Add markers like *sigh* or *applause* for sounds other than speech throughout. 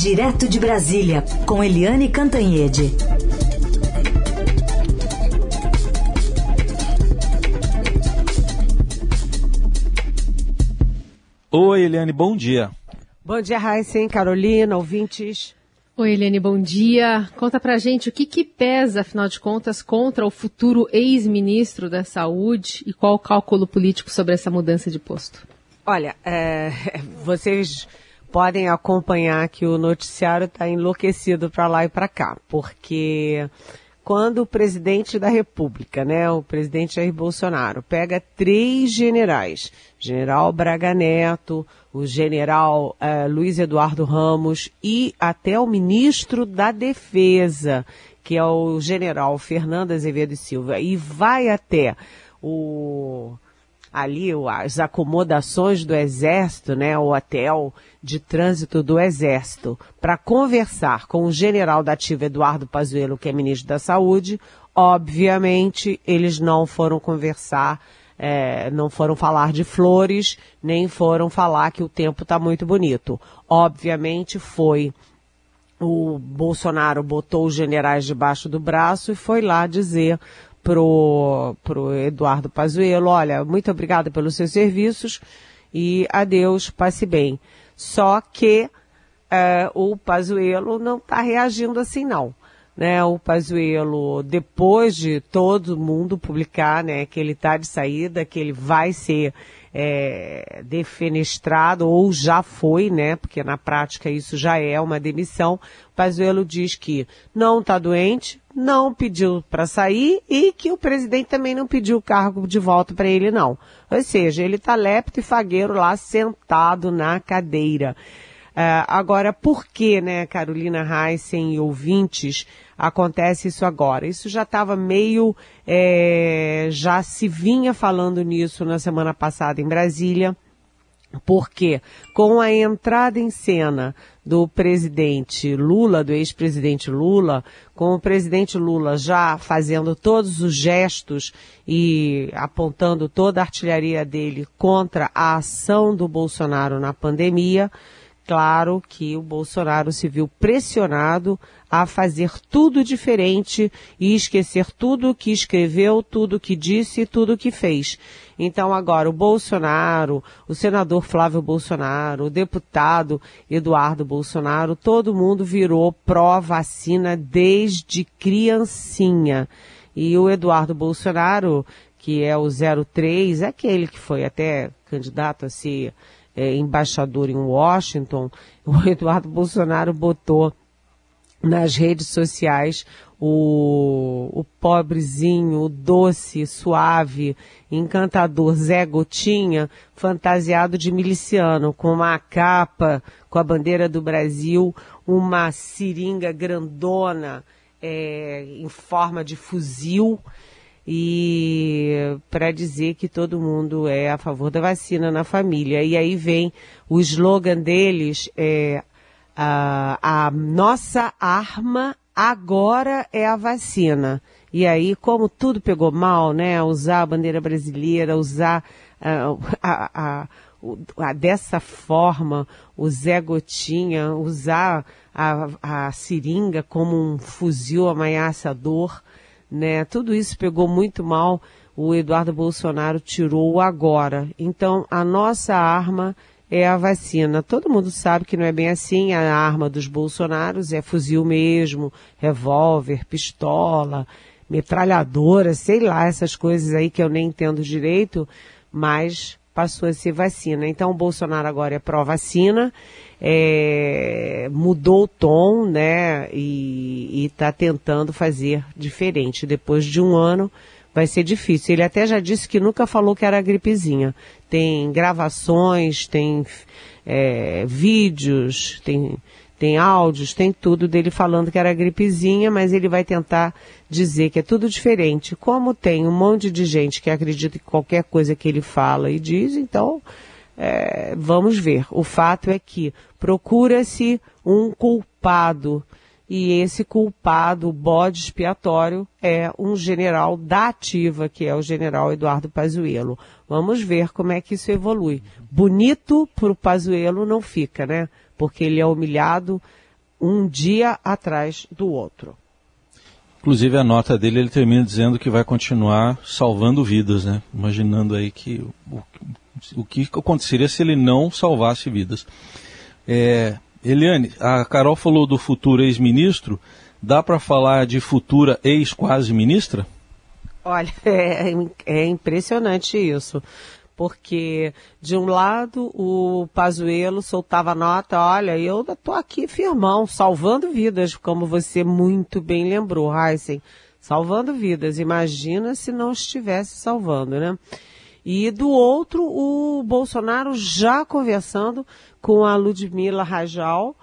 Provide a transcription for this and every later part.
Direto de Brasília, com Eliane Cantanhede. Oi, Eliane, bom dia. Bom dia, Raíssen, Carolina, ouvintes. Oi, Eliane, bom dia. Conta pra gente o que, que pesa, afinal de contas, contra o futuro ex-ministro da Saúde e qual o cálculo político sobre essa mudança de posto? Olha, é, *laughs* vocês podem acompanhar que o noticiário está enlouquecido para lá e para cá, porque quando o presidente da República, né, o presidente Jair Bolsonaro, pega três generais, general Braga Neto, o general eh, Luiz Eduardo Ramos e até o ministro da Defesa, que é o general Fernando Azevedo Silva, e vai até o ali as acomodações do Exército, né, o hotel de trânsito do Exército, para conversar com o general da ativa Eduardo Pazuello, que é ministro da Saúde, obviamente eles não foram conversar, é, não foram falar de flores, nem foram falar que o tempo está muito bonito. Obviamente foi o Bolsonaro botou os generais debaixo do braço e foi lá dizer pro, pro Eduardo Pazuello, olha, muito obrigada pelos seus serviços e adeus, passe bem. Só que é, o Pazuello não está reagindo assim não. Né, o Pazuello, depois de todo mundo publicar né, que ele está de saída, que ele vai ser é, defenestrado ou já foi, né? Porque na prática isso já é uma demissão. Pazuello diz que não está doente, não pediu para sair e que o presidente também não pediu o cargo de volta para ele, não. Ou seja, ele está lepto e fagueiro lá sentado na cadeira. Uh, agora, por que, né, Carolina Heissen e ouvintes, acontece isso agora? Isso já estava meio, é, já se vinha falando nisso na semana passada em Brasília, porque com a entrada em cena do presidente Lula, do ex-presidente Lula, com o presidente Lula já fazendo todos os gestos e apontando toda a artilharia dele contra a ação do Bolsonaro na pandemia, claro que o Bolsonaro se viu pressionado a fazer tudo diferente e esquecer tudo que escreveu, tudo que disse tudo que fez. Então agora o Bolsonaro, o senador Flávio Bolsonaro, o deputado Eduardo Bolsonaro, todo mundo virou pró-vacina desde criancinha. E o Eduardo Bolsonaro, que é o 03, é aquele que foi até candidato a ser é, embaixador em Washington, *laughs* o Eduardo Bolsonaro botou nas redes sociais o, o pobrezinho, o doce, suave, encantador Zé Gotinha, fantasiado de miliciano, com uma capa com a bandeira do Brasil, uma seringa grandona é, em forma de fuzil e para dizer que todo mundo é a favor da vacina na família. E aí vem o slogan deles, é, a, a nossa arma agora é a vacina. E aí, como tudo pegou mal, né? Usar a bandeira brasileira, usar uh, a, a, dessa forma o Zé Gotinha, usar a, a seringa como um fuzil ameaçador né? Tudo isso pegou muito mal. O Eduardo Bolsonaro tirou agora. Então, a nossa arma é a vacina. Todo mundo sabe que não é bem assim. A arma dos Bolsonaros é fuzil mesmo, revólver, pistola, metralhadora, sei lá, essas coisas aí que eu nem entendo direito, mas passou a ser vacina. Então, o Bolsonaro agora é pró-vacina é, mudou o tom, né, e está tentando fazer diferente. Depois de um ano vai ser difícil. Ele até já disse que nunca falou que era gripezinha. Tem gravações, tem é, vídeos, tem, tem áudios, tem tudo dele falando que era gripezinha, mas ele vai tentar dizer que é tudo diferente. Como tem um monte de gente que acredita em qualquer coisa que ele fala e diz, então é, vamos ver. O fato é que procura-se um culpado e esse culpado, bode expiatório, é um general da ativa, que é o general Eduardo Pazuello. Vamos ver como é que isso evolui. Bonito para o Pazuello não fica, né? Porque ele é humilhado um dia atrás do outro. Inclusive a nota dele ele termina dizendo que vai continuar salvando vidas, né? Imaginando aí que o, o que aconteceria se ele não salvasse vidas. É, Eliane, a Carol falou do futuro ex-ministro. Dá para falar de futura ex-quase ministra? Olha, *laughs* é, é impressionante isso porque de um lado o Pazuello soltava nota, olha, eu tô aqui firmão, salvando vidas, como você muito bem lembrou, Heisen, salvando vidas. Imagina se não estivesse salvando, né? E do outro, o Bolsonaro já conversando com a Ludmila Rajal,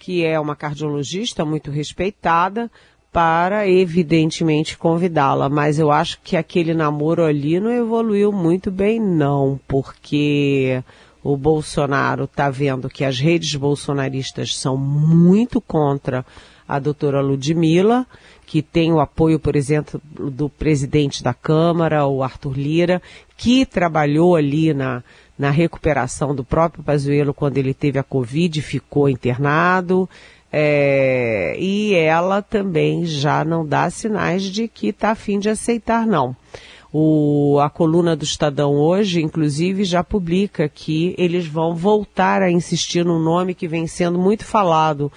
que é uma cardiologista muito respeitada, para, evidentemente, convidá-la. Mas eu acho que aquele namoro ali não evoluiu muito bem, não, porque o Bolsonaro está vendo que as redes bolsonaristas são muito contra a doutora Ludmilla, que tem o apoio, por exemplo, do presidente da Câmara, o Arthur Lira, que trabalhou ali na, na recuperação do próprio Pazuello quando ele teve a Covid e ficou internado. É, e ela também já não dá sinais de que está afim de aceitar, não. O, a coluna do Estadão hoje, inclusive, já publica que eles vão voltar a insistir no nome que vem sendo muito falado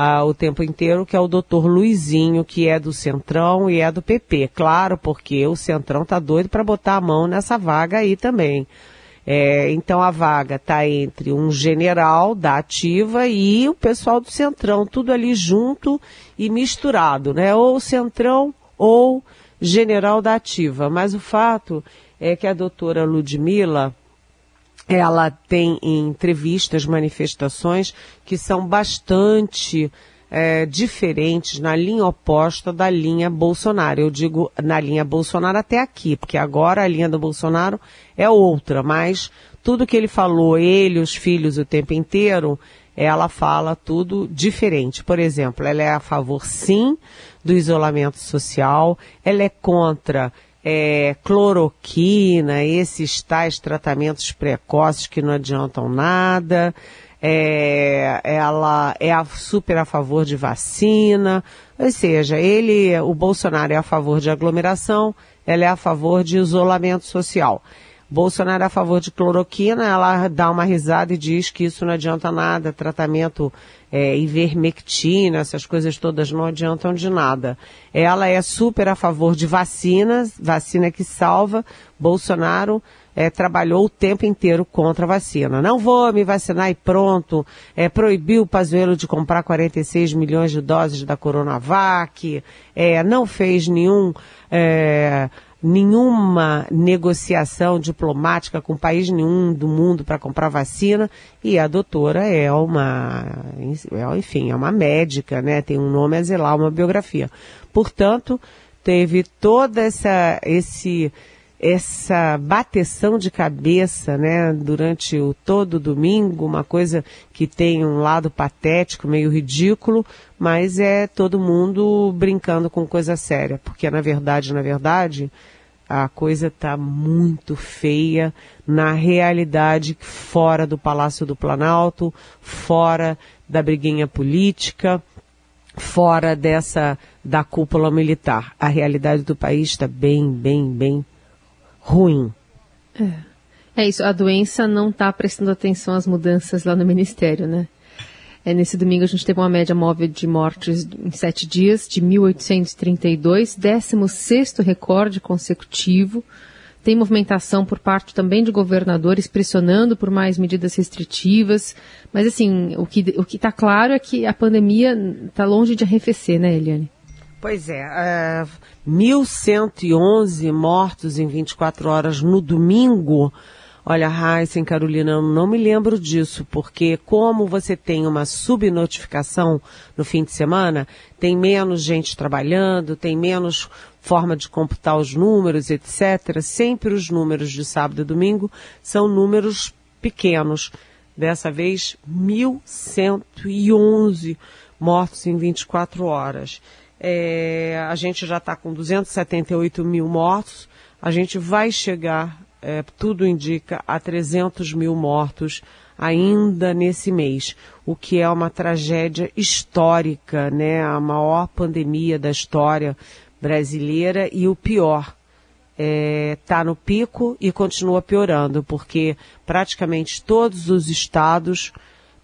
ah, o tempo inteiro, que é o doutor Luizinho, que é do Centrão e é do PP. Claro, porque o Centrão tá doido para botar a mão nessa vaga aí também. É, então a vaga está entre um general da ativa e o pessoal do Centrão, tudo ali junto e misturado, né? Ou Centrão ou general da ativa. Mas o fato é que a doutora Ludmilla, ela tem entrevistas, manifestações que são bastante é, diferentes na linha oposta da linha Bolsonaro. Eu digo na linha Bolsonaro até aqui, porque agora a linha do Bolsonaro é outra, mas tudo que ele falou, ele, os filhos, o tempo inteiro, ela fala tudo diferente. Por exemplo, ela é a favor, sim, do isolamento social, ela é contra é, cloroquina, esses tais tratamentos precoces que não adiantam nada é, ela é a, super a favor de vacina, ou seja, ele, o Bolsonaro é a favor de aglomeração, ela é a favor de isolamento social. Bolsonaro é a favor de cloroquina, ela dá uma risada e diz que isso não adianta nada, tratamento é, ivermectina, essas coisas todas não adiantam de nada. Ela é super a favor de vacinas, vacina que salva. Bolsonaro é, trabalhou o tempo inteiro contra a vacina. Não vou me vacinar e pronto. É, proibiu o Pazuello de comprar 46 milhões de doses da Coronavac. É, não fez nenhum, é, nenhuma negociação diplomática com país nenhum do mundo para comprar vacina. E a doutora é uma, é, enfim, é uma médica, né? Tem um nome a zelar, uma biografia. Portanto, teve toda essa, esse, essa bateção de cabeça, né, durante o todo domingo, uma coisa que tem um lado patético, meio ridículo, mas é todo mundo brincando com coisa séria, porque na verdade, na verdade, a coisa está muito feia na realidade fora do Palácio do Planalto, fora da briguinha política, fora dessa da cúpula militar. A realidade do país está bem, bem, bem ruim. É. é isso, a doença não está prestando atenção às mudanças lá no Ministério, né? É, nesse domingo a gente teve uma média móvel de mortes em sete dias de 1.832, 16 recorde consecutivo. Tem movimentação por parte também de governadores pressionando por mais medidas restritivas. Mas, assim, o que o está claro é que a pandemia está longe de arrefecer, né, Eliane? Pois é, uh, é, 1.111 mortos em 24 horas no domingo. Olha, Raíssa Carolina, eu não me lembro disso, porque como você tem uma subnotificação no fim de semana, tem menos gente trabalhando, tem menos forma de computar os números, etc. Sempre os números de sábado e domingo são números pequenos. Dessa vez, 1.111 mortos em 24 horas. É, a gente já está com 278 mil mortos. A gente vai chegar, é, tudo indica, a 300 mil mortos ainda nesse mês, o que é uma tragédia histórica, né? A maior pandemia da história brasileira e o pior, está é, tá no pico e continua piorando, porque praticamente todos os estados,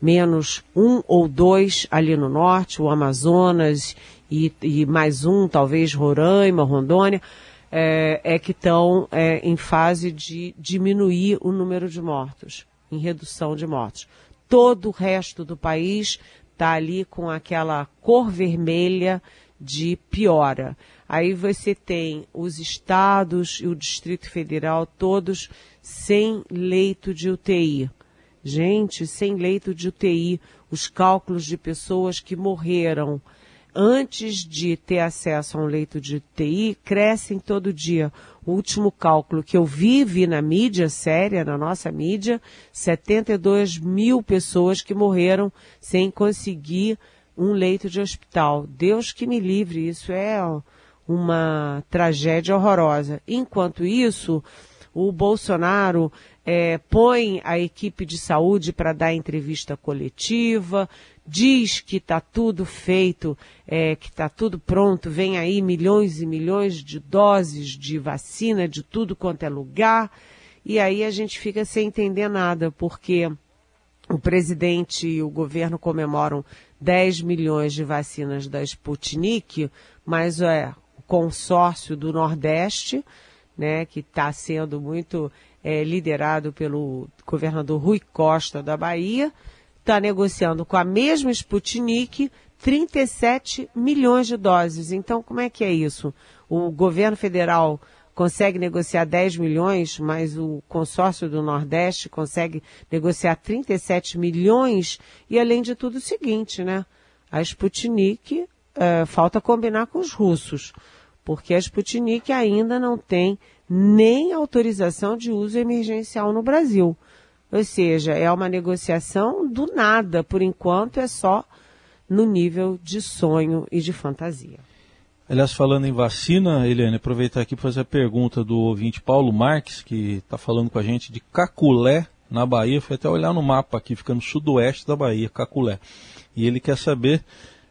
menos um ou dois ali no norte, o Amazonas e, e mais um, talvez Roraima, Rondônia, é, é que estão é, em fase de diminuir o número de mortos, em redução de mortos. Todo o resto do país está ali com aquela cor vermelha de piora. Aí você tem os estados e o Distrito Federal todos sem leito de UTI. Gente, sem leito de UTI, os cálculos de pessoas que morreram antes de ter acesso a um leito de UTI crescem todo dia. O último cálculo que eu vi, vi na mídia séria, na nossa mídia, 72 mil pessoas que morreram sem conseguir um leito de hospital. Deus que me livre, isso é uma tragédia horrorosa. Enquanto isso, o Bolsonaro é, põe a equipe de saúde para dar entrevista coletiva, diz que está tudo feito, é, que está tudo pronto, vem aí milhões e milhões de doses de vacina de tudo quanto é lugar, e aí a gente fica sem entender nada, porque o presidente e o governo comemoram 10 milhões de vacinas da Sputnik, mas é, consórcio do Nordeste, né, que está sendo muito é, liderado pelo governador Rui Costa da Bahia, está negociando com a mesma Sputnik 37 milhões de doses. Então, como é que é isso? O governo federal consegue negociar 10 milhões, mas o consórcio do Nordeste consegue negociar 37 milhões, e além de tudo o seguinte, né? A Sputnik, é, falta combinar com os russos porque a Sputnik ainda não tem nem autorização de uso emergencial no Brasil. Ou seja, é uma negociação do nada, por enquanto é só no nível de sonho e de fantasia. Aliás, falando em vacina, Eliane, aproveitar aqui para fazer a pergunta do ouvinte Paulo Marques, que está falando com a gente de Caculé, na Bahia. Foi até olhar no mapa aqui, fica no sudoeste da Bahia, Caculé. E ele quer saber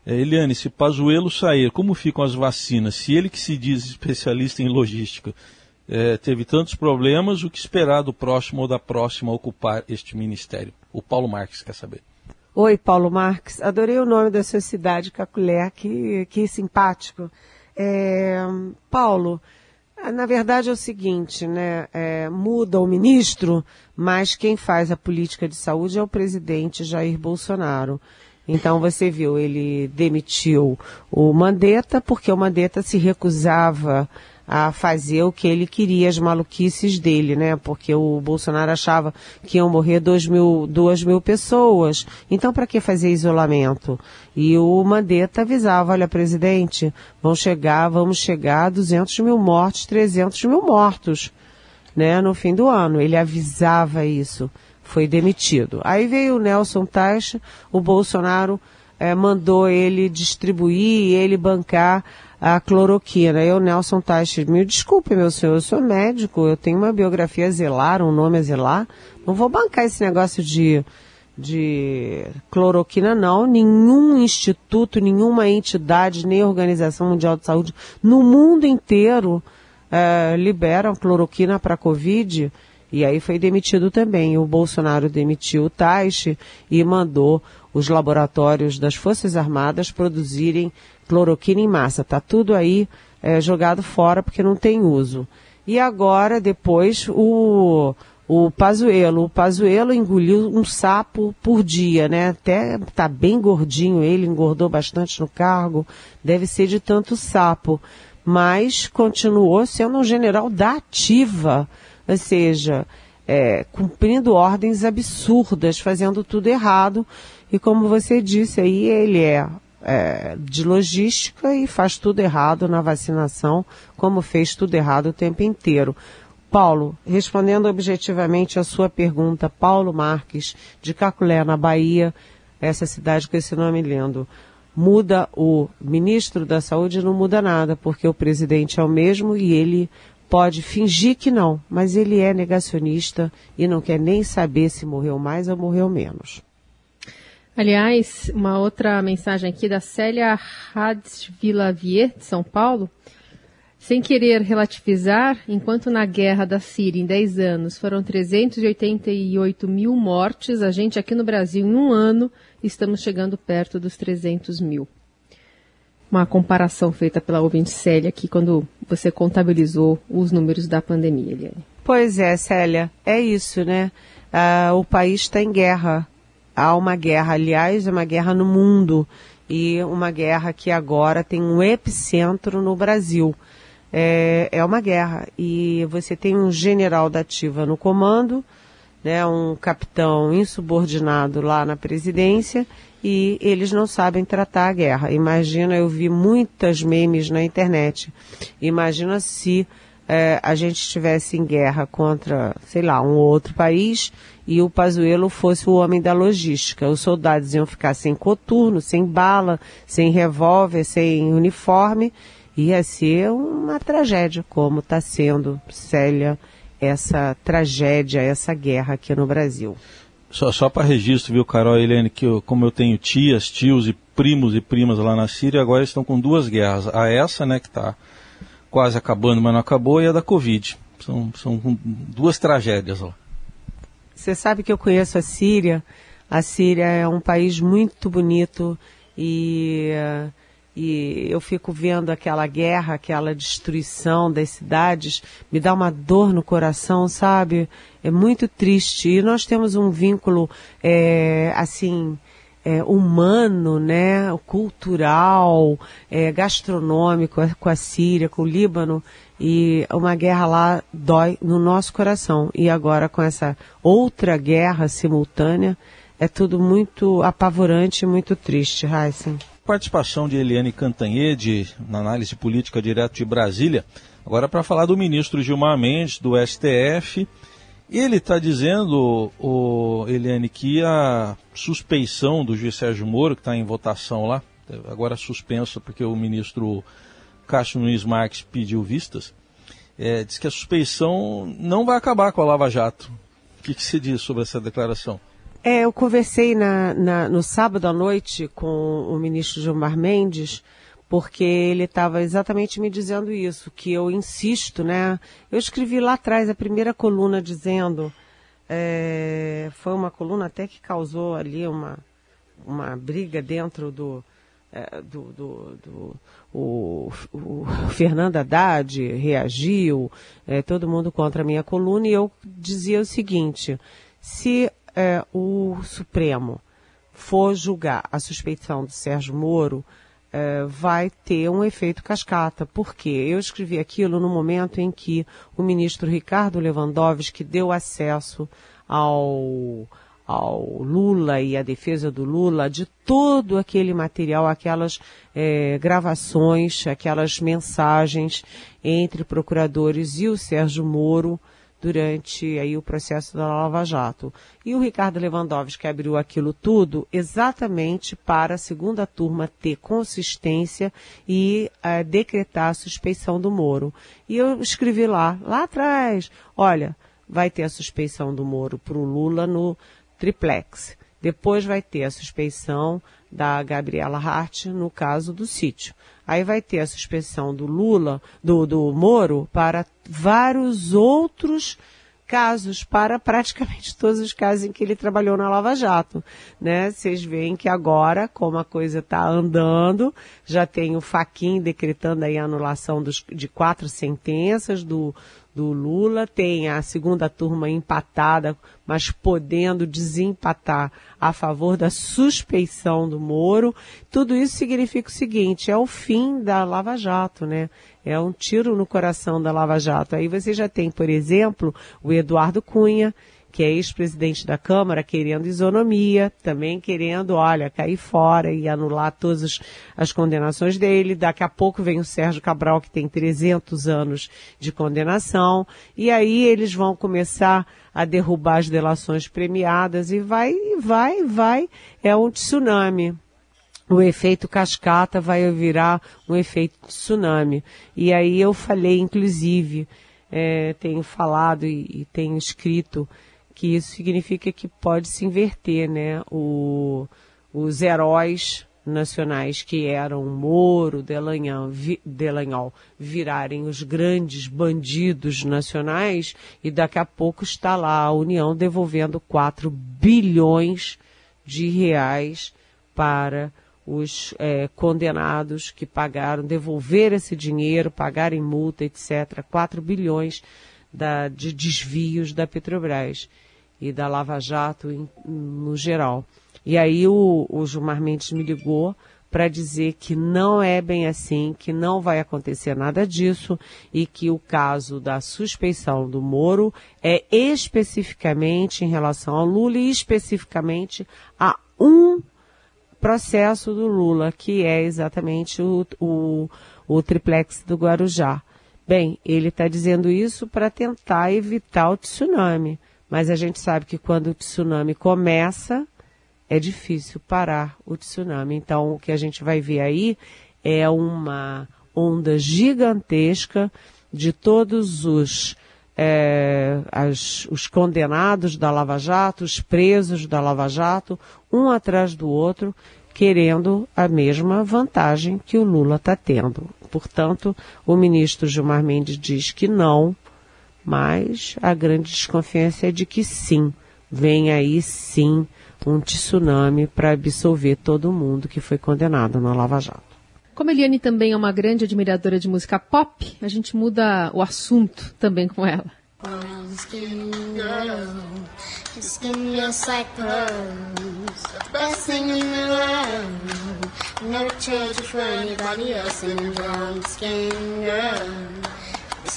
é, Eliane, se Pazuello sair, como ficam as vacinas? Se ele que se diz especialista em logística é, teve tantos problemas, o que esperar do próximo ou da próxima ocupar este ministério? O Paulo Marques quer saber. Oi, Paulo Marques. Adorei o nome da sua cidade, Caculé, que, que simpático. É, Paulo, na verdade é o seguinte, né? É, muda o ministro, mas quem faz a política de saúde é o presidente Jair Bolsonaro. Então você viu, ele demitiu o Mandetta porque o Mandetta se recusava a fazer o que ele queria, as maluquices dele, né? Porque o Bolsonaro achava que iam morrer dois mil, duas mil pessoas. Então, para que fazer isolamento? E o Mandetta avisava, olha, presidente, vão chegar, vamos chegar a 200 mil mortos, 300 mil mortos, né? No fim do ano. Ele avisava isso foi demitido. Aí veio o Nelson Taixa, o Bolsonaro é, mandou ele distribuir ele bancar a cloroquina. Eu, Nelson Taixa, me desculpe, meu senhor, eu sou médico, eu tenho uma biografia a zelar, um nome a zelar, não vou bancar esse negócio de, de cloroquina, não. Nenhum instituto, nenhuma entidade, nem Organização Mundial de Saúde no mundo inteiro é, liberam cloroquina para Covid. E aí foi demitido também. O Bolsonaro demitiu o Taixe e mandou os laboratórios das Forças Armadas produzirem cloroquina em massa. Está tudo aí é, jogado fora porque não tem uso. E agora, depois, o, o Pazuelo. O Pazuelo engoliu um sapo por dia, né? Até tá bem gordinho ele, engordou bastante no cargo. Deve ser de tanto sapo. Mas continuou sendo um general da ativa ou seja, é, cumprindo ordens absurdas, fazendo tudo errado. E como você disse aí, ele é, é, de logística e faz tudo errado na vacinação, como fez tudo errado o tempo inteiro. Paulo, respondendo objetivamente a sua pergunta, Paulo Marques, de Caculé, na Bahia, essa cidade com esse nome lindo. Muda o ministro da Saúde, não muda nada, porque o presidente é o mesmo e ele pode fingir que não, mas ele é negacionista e não quer nem saber se morreu mais ou morreu menos. Aliás, uma outra mensagem aqui da Célia Villavier, de São Paulo. Sem querer relativizar, enquanto na guerra da Síria, em 10 anos, foram 388 mil mortes, a gente aqui no Brasil, em um ano, estamos chegando perto dos 300 mil. Uma comparação feita pela ouvinte Célia aqui, quando você contabilizou os números da pandemia, Eliane. Pois é, Célia, é isso, né? Ah, o país está em guerra. Há uma guerra, aliás, uma guerra no mundo e uma guerra que agora tem um epicentro no Brasil é, é uma guerra. E você tem um general da ativa no comando, né, um capitão insubordinado lá na presidência, e eles não sabem tratar a guerra. Imagina, eu vi muitas memes na internet. Imagina se é, a gente estivesse em guerra contra, sei lá, um outro país e o Pazuello fosse o homem da logística. Os soldados iam ficar sem coturno, sem bala, sem revólver, sem uniforme ia ser uma tragédia, como está sendo, Célia, essa tragédia, essa guerra aqui no Brasil. Só, só para registro, viu, Carol e Helene, que eu, como eu tenho tias, tios e primos e primas lá na Síria, agora estão com duas guerras. A essa, né, que está quase acabando, mas não acabou, e a da Covid. São, são duas tragédias lá. Você sabe que eu conheço a Síria. A Síria é um país muito bonito e e eu fico vendo aquela guerra, aquela destruição das cidades, me dá uma dor no coração, sabe? É muito triste. E nós temos um vínculo, é, assim, é, humano, né, cultural, é, gastronômico com a Síria, com o Líbano, e uma guerra lá dói no nosso coração. E agora com essa outra guerra simultânea, é tudo muito apavorante e muito triste, Heisen participação de Eliane Cantanhede na análise política direto de Brasília. Agora para falar do ministro Gilmar Mendes, do STF. Ele está dizendo, o Eliane, que a suspeição do juiz Sérgio Moro, que está em votação lá, agora suspensa porque o ministro Cássio Nunes Marques pediu vistas, é, diz que a suspeição não vai acabar com a Lava Jato. O que, que você diz sobre essa declaração? É, eu conversei na, na, no sábado à noite com o ministro Gilmar Mendes, porque ele estava exatamente me dizendo isso, que eu insisto, né? Eu escrevi lá atrás a primeira coluna dizendo, é, foi uma coluna até que causou ali uma, uma briga dentro do, é, do, do, do o, o, Fernando Haddad reagiu, é, todo mundo contra a minha coluna, e eu dizia o seguinte, se é, o Supremo for julgar a suspeição de Sérgio Moro, é, vai ter um efeito cascata. Por quê? Eu escrevi aquilo no momento em que o ministro Ricardo Lewandowski deu acesso ao, ao Lula e à defesa do Lula de todo aquele material, aquelas é, gravações, aquelas mensagens entre procuradores e o Sérgio Moro durante aí o processo da Lava Jato. E o Ricardo Lewandowski abriu aquilo tudo exatamente para a segunda turma ter consistência e uh, decretar a suspeição do Moro. E eu escrevi lá, lá atrás, olha, vai ter a suspeição do Moro para o Lula no triplex. Depois vai ter a suspeição da Gabriela Hart no caso do sítio. Aí vai ter a suspensão do Lula, do, do Moro, para vários outros casos, para praticamente *laughs* todos os casos em que ele trabalhou na Lava Jato. Né? Vocês veem que agora, como a coisa está andando, já tem o Faquin decretando aí a anulação dos, de quatro sentenças do, do Lula, tem a segunda turma empatada, mas podendo desempatar a favor da suspeição do Moro. Tudo isso significa o seguinte, é o fim da Lava Jato, né? É um tiro no coração da Lava Jato. Aí você já tem, por exemplo, o Eduardo Cunha, que é ex-presidente da Câmara, querendo isonomia, também querendo, olha, cair fora e anular todas as condenações dele. Daqui a pouco vem o Sérgio Cabral, que tem 300 anos de condenação, e aí eles vão começar a derrubar as delações premiadas e vai, vai, vai. É um tsunami o efeito cascata vai virar um efeito tsunami. E aí eu falei, inclusive, é, tenho falado e, e tenho escrito que isso significa que pode se inverter, né? O, os heróis nacionais que eram Moro, Delanhol, vi, Delanhol virarem os grandes bandidos nacionais e daqui a pouco está lá a União devolvendo 4 bilhões de reais para os é, condenados que pagaram, devolver esse dinheiro, pagarem multa, etc. 4 bilhões da, de desvios da Petrobras e da Lava Jato em, no geral. E aí o, o Gilmar Mendes me ligou para dizer que não é bem assim, que não vai acontecer nada disso e que o caso da suspeição do Moro é especificamente em relação ao Lula e especificamente a um processo do Lula, que é exatamente o, o, o triplex do Guarujá. Bem, ele está dizendo isso para tentar evitar o tsunami. Mas a gente sabe que quando o tsunami começa, é difícil parar o tsunami. Então, o que a gente vai ver aí é uma onda gigantesca de todos os, é, as, os condenados da Lava Jato, os presos da Lava Jato, um atrás do outro, querendo a mesma vantagem que o Lula está tendo. Portanto, o ministro Gilmar Mendes diz que não, mas a grande desconfiança é de que sim, vem aí sim um tsunami para absolver todo mundo que foi condenado na Lava Jato. Como Eliane também é uma grande admiradora de música pop, a gente muda o assunto também com ela.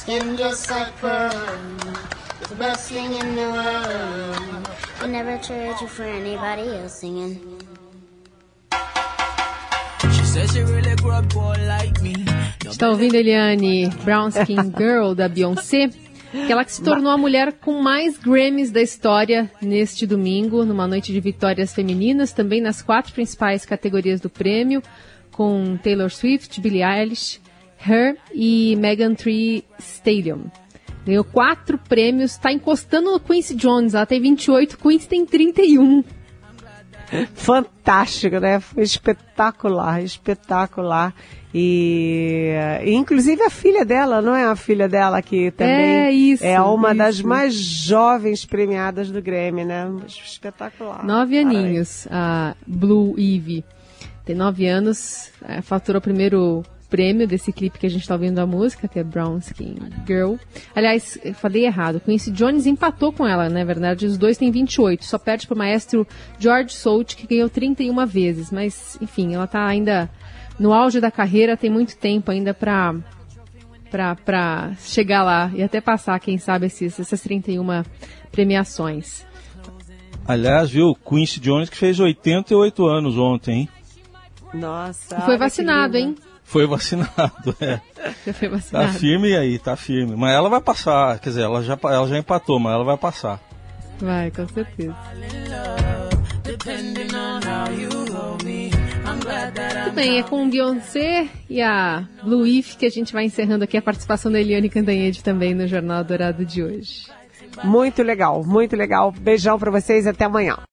Skin just like pearls. The best thing in the world. I never trade you for anybody else singing. Está ouvindo, Eliane, Brown Skin Girl, da Beyoncé? Ela que se tornou a mulher com mais Grammys da história neste domingo, numa noite de vitórias femininas, também nas quatro principais categorias do prêmio, com Taylor Swift, Billie Eilish, Her e Megan Thee Stallion. Ganhou quatro prêmios, está encostando no Quincy Jones. Ela tem 28, Quincy tem 31. Fantástico, né? Foi espetacular, espetacular. E, inclusive a filha dela, não é a filha dela que também é, isso, é uma isso. das mais jovens premiadas do Grammy, né? Espetacular. Nove aninhos, a Blue Ivy. Tem nove anos, é, faturou o primeiro prêmio desse clipe que a gente está ouvindo a música, que é Brown Skin Girl. Aliás, falei errado. Quincy Jones empatou com ela, na verdade, os dois têm 28. Só perde para o maestro George Soult, que ganhou 31 vezes. Mas, enfim, ela está ainda no auge da carreira, tem muito tempo ainda para para chegar lá e até passar, quem sabe, esses, essas 31 premiações. Aliás, viu, Quincy Jones que fez 88 anos ontem, hein? Nossa. E foi vacinado, hein? Foi vacinado, é. Já foi vacinado. Tá firme aí, tá firme. Mas ela vai passar, quer dizer, ela já, ela já empatou, mas ela vai passar. Vai, com certeza. Muito bem, é com Beyoncé e a Blue If que a gente vai encerrando aqui a participação da Eliane Candanhede também no Jornal Dourado de hoje. Muito legal, muito legal. Beijão para vocês, até amanhã.